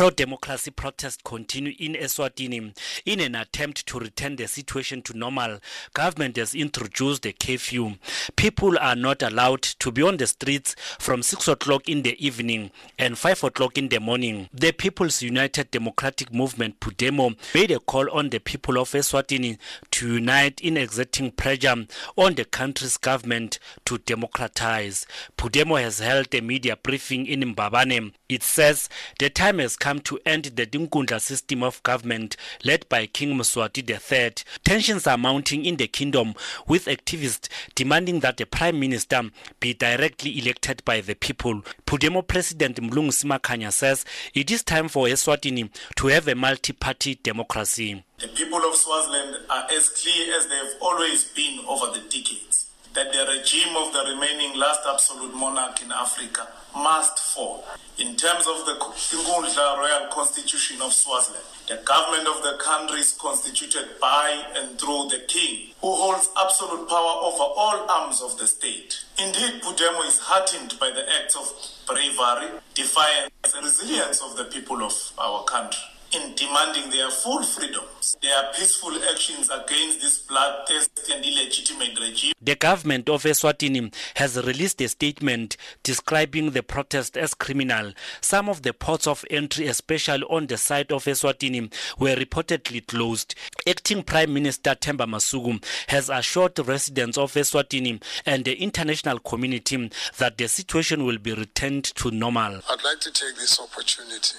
Pro-democracy protests continue in Eswatini. In an attempt to return the situation to normal, government has introduced a curfew. People are not allowed to be on the streets from 6 o'clock in the evening and 5 o'clock in the morning. The People's United Democratic Movement, PUDEMO, made a call on the people of Eswatini to unite in exerting pressure on the country's government to democratize. PUDEMO has held a media briefing in Mbabane. It says the time has come to end the Tinkhundla system of government led by King Mswati III. Tensions are mounting in the kingdom with activists demanding that the prime minister be directly elected by the people. Pudemo President Mlungisi Makhanya says it is time for Eswatini to have a multi-party democracy. The people of Swaziland are as clear as they have always been over the decades that the regime of the remaining last absolute monarch in Africa must fall. In terms of the Nkundla Royal Constitution of Swaziland, the government of the country is constituted by and through the king, who holds absolute power over all arms of the state. Indeed, Pudemo is heartened by the acts of bravery, defiance, and resilience of the people of our country in demanding their full freedoms, their peaceful actions against this bloodthirsty and illegitimate regime. The government of Eswatini has released a statement describing the protest as criminal. Some of the ports of entry, especially on the side of Eswatini, were reportedly closed. Acting Prime Minister Themba Masuku has assured residents of Eswatini and the international community that the situation will be returned to normal. I'd like to take this opportunity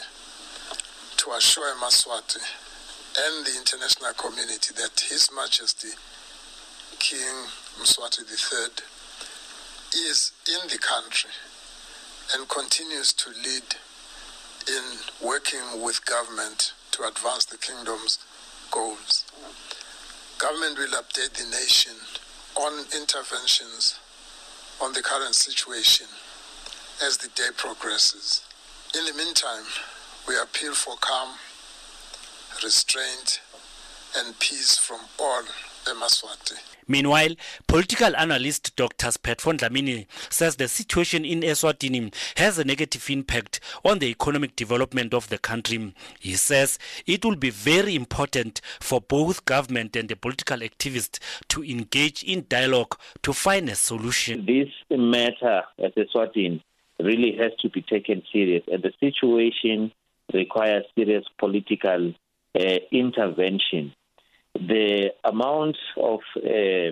to assure Maswati and the international community that His Majesty King Mswati III is in the country and continues to lead in working with government to advance the kingdom's goals. Government will update the nation on interventions on the current situation as the day progresses. In the meantime, we appeal for calm, restraint, and peace from all Emaswati. Meanwhile, political analyst Dr. Spetfon Dlamini says the situation in Eswatini has a negative impact on the economic development of the country. He says it will be very important for both government and the political activists to engage in dialogue to find a solution. This matter at Eswatini really has to be taken serious, and the situation requires serious political uh, intervention. The amount of, uh,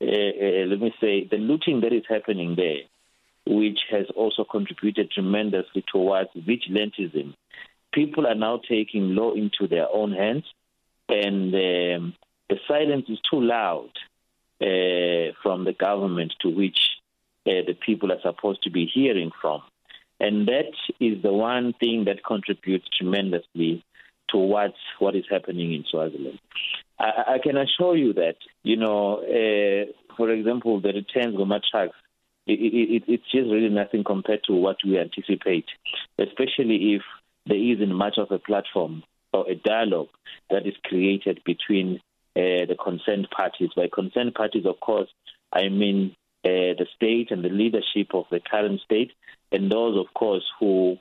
uh, let me say, the looting that is happening there, which has also contributed tremendously towards vigilantism. People are now taking law into their own hands, and um, the silence is too loud uh, from the government to which uh, the people are supposed to be hearing from. And that is the one thing that contributes tremendously towards what is happening in Swaziland. I, I can assure you that, you know, uh, for example, the returns of Matrax, it, it, it's just really nothing compared to what we anticipate, especially if there isn't much of a platform or a dialogue that is created between uh, the concerned parties. By concerned parties, of course, I mean uh, the state and the leadership of the current state, and those, of course, who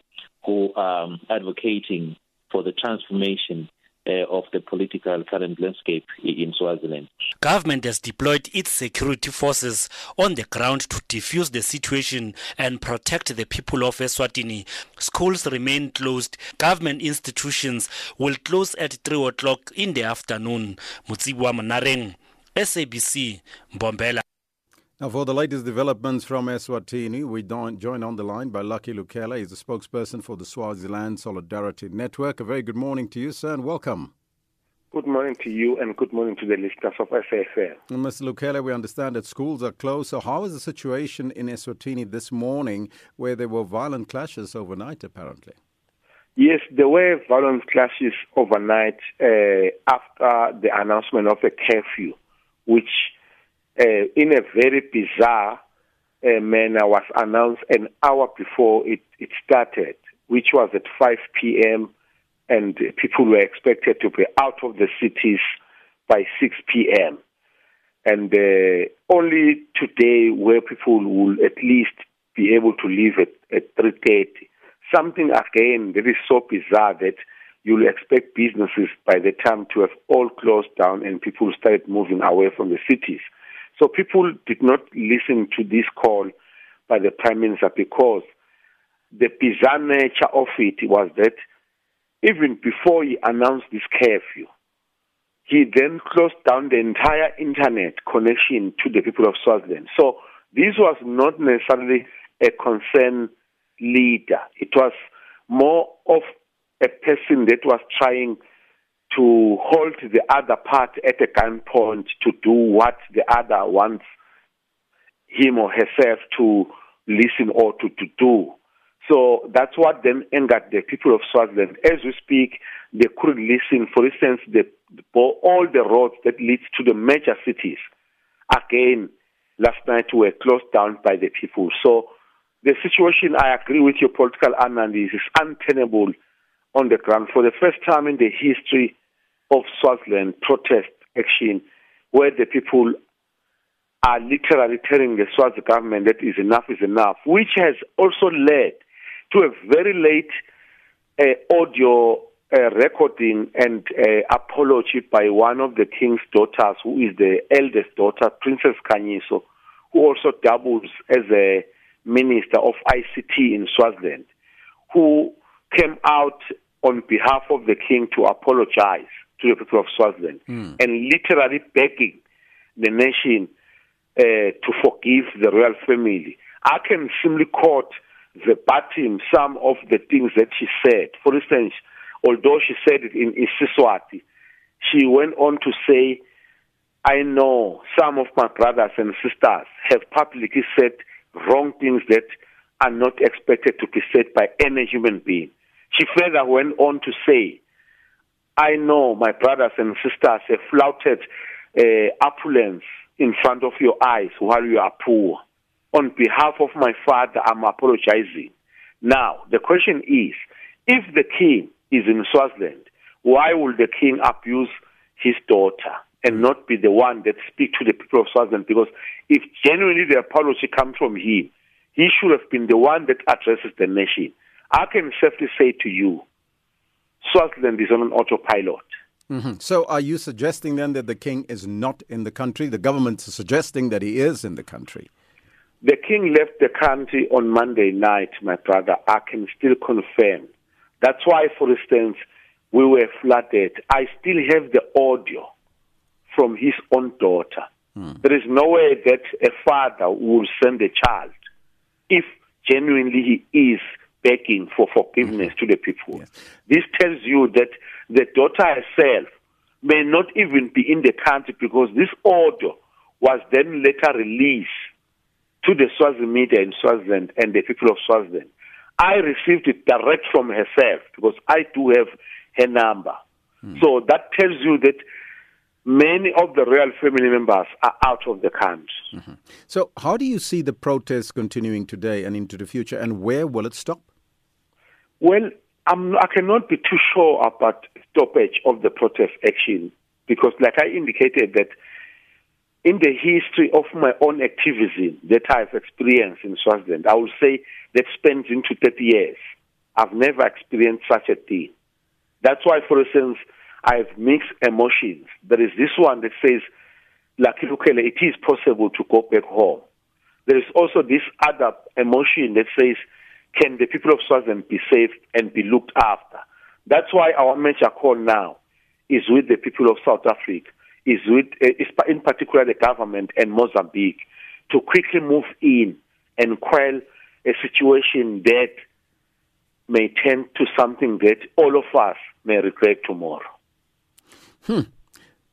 who are um, advocating for the transformation uh, of the political current landscape in Swaziland. Government has deployed its security forces on the ground to defuse the situation and protect the people of Eswatini. Schools remain closed. Government institutions will close at 3 o'clock in the afternoon. Mutsibwa Manareng, SABC, Mbombela. Now, for the latest developments from Eswatini, we join on the line by Lucky Lukhele. He's the spokesperson for the Swaziland Solidarity Network. A very good morning to you, sir, and welcome. Good morning to you, and good morning to the listeners of SAfm. Mr. Lukhele, we understand that schools are closed. So, how is the situation in Eswatini this morning, where there were violent clashes overnight, apparently? Yes, there were violent clashes overnight uh, after the announcement of a curfew, which in a very bizarre uh, manner was announced an hour before it, it started, which was at 5 p.m. and people were expected to be out of the cities by 6 p.m. And uh, only today where people will at least be able to leave at, at 3.30. something again that is so bizarre that you'll expect businesses by the time to have all closed down and people started moving away from the cities. So people did not listen to this call by the Prime Minister because the bizarre nature of it was that even before he announced this curfew, he then closed down the entire internet connection to the people of Swaziland. So this was not necessarily a concern leader. It was more of a person that was trying to hold the other part at a gunpoint to do what the other wants him or herself to listen or to, to do. So that's what then angered the people of Swaziland. As we speak, they couldn't listen. For instance, the, all the roads that lead to the major cities, again, last night were closed down by the people. So the situation, I agree with your political analysis, is untenable on the ground. For the first time in the history of Swaziland, protest action, where the people are literally telling the Swazi government that is enough is enough, which has also led to a very late uh, audio uh, recording and uh, apology by one of the king's daughters, who is the eldest daughter, Princess Sikhanyiso, who also doubles as a minister of ICT in Swaziland, who came out on behalf of the king to apologize to the people of Swaziland mm. and literally begging the nation uh, to forgive the royal family. I can simply quote the verbatim some of the things that she said. For instance, although she said it in Isiswati, she went on to say, I know some of my brothers and sisters have publicly said wrong things that are not expected to be said by any human being. She further went on to say, I know my brothers and sisters have flouted uh, opulence in front of your eyes while you are poor. On behalf of my father, I'm apologizing. Now, the question is, if the king is in Swaziland, why will the king abuse his daughter and not be the one that speaks to the people of Swaziland? Because if genuinely the apology comes from him, he should have been the one that addresses the nation. I can safely say to you, Swaziland is on an autopilot. Mm-hmm. So, are you suggesting then that the king is not in the country? The government is suggesting that he is in the country. The king left the country on Monday night, my brother. I can still confirm. That's why, for instance, we were flooded. I still have the audio from his own daughter. Mm. There is no way that a father will send a child if genuinely he is begging for forgiveness mm-hmm. to the people. Yes. This tells you that the daughter herself may not even be in the country because this order was then later released to the Swazi media in Swaziland and the people of Swaziland. I received it direct from herself because I do have her number. Mm. So that tells you that many of the royal family members are out of the country. Mm-hmm. So, how do you see the protests continuing today and into the future, and where will it stop? Well, I'm, I cannot be too sure about stoppage of the protest action because, like I indicated, that in the history of my own activism that I've experienced in Swaziland, I would say that spans into 30 years. I've never experienced such a thing. That's why, for instance, I have mixed emotions. There is this one that says, Lucky Lukhele, it is possible to go back home. There is also this other emotion that says, can the people of Swaziland be safe and be looked after? That's why our major call now is with the people of South Africa is with, uh, in particular, the government and Mozambique to quickly move in and quell a situation that may turn to something that all of us may regret tomorrow. Hmm.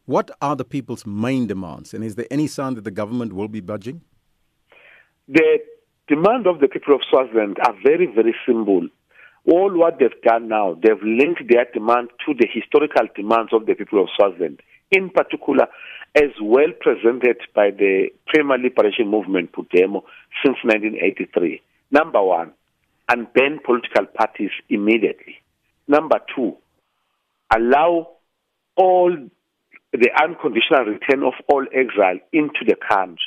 What are the people's main demands, and is there any sign that the government will be budging? The demand of the people of Swaziland are very, very simple. All what they've done now, they've linked their demand to the historical demands of the people of Swaziland in particular, as well presented by the Premier Liberation Movement, Pudemo, since 1983. Number one, unban political parties immediately. Number two, allow all the unconditional return of all exile into the country.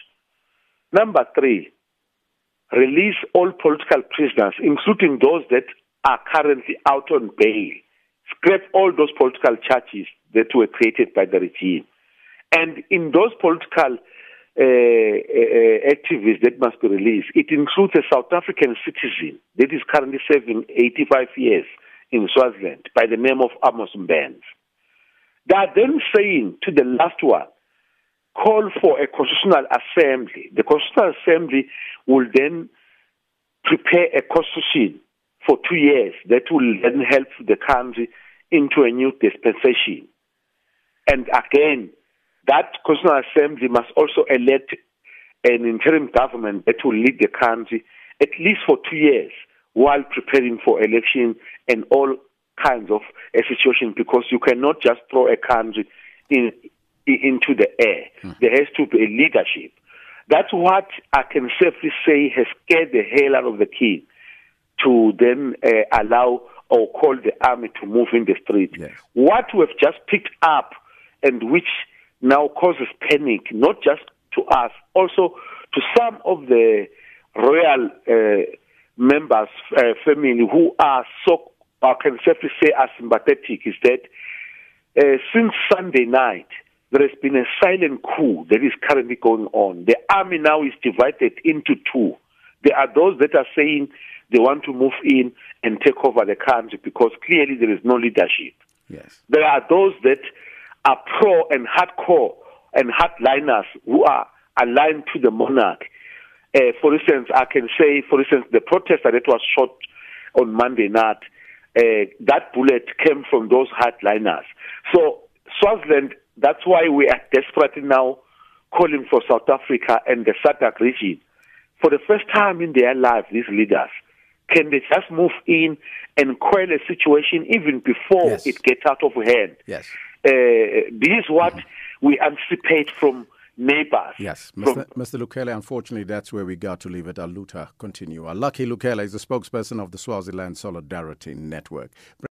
Number three, release all political prisoners, including those that are currently out on bail. Scrap all those political charges that were created by the regime. And in those political uh, uh, activists that must be released, it includes a South African citizen that is currently serving 85 years in Swaziland by the name of Amos Mbedzi. They are then saying to the last one, call for a constitutional assembly. The constitutional assembly will then prepare a constitution for two years that will then help the country into a new dispensation. And again, that constitutional assembly must also elect an interim government that will lead the country at least for two years while preparing for election and all kinds of a situation because you cannot just throw a country in, into the air. Mm. There has to be a leadership. That's what I can safely say has scared the hell out of the king to then uh, allow or call the army to move in the street. Yes. What we've just picked up and which now causes panic, not just to us, also to some of the royal uh, members, uh, family who are so, I can safely say, are sympathetic, is that uh, since Sunday night, there has been a silent coup that is currently going on. The army now is divided into two. There are those that are saying they want to move in and take over the country because clearly there is no leadership. Yes. There are those that are pro and hardcore and hardliners who are aligned to the monarch. Uh, for instance, I can say, for instance, the protester that was shot on Monday night, uh, that bullet came from those hardliners. So Swaziland, that's why we are desperately now calling for South Africa and the SADC region. For the first time in their lives, these leaders, can they just move in and quell a situation even before yes. it gets out of hand? Yes. Uh, this is what mm-hmm. we anticipate from neighbors. Yes, Mr. Mr. Lukhele, unfortunately, that's where we got to leave it. Aluta continue. Lucky Lukhele is the spokesperson of the Swaziland Solidarity Network.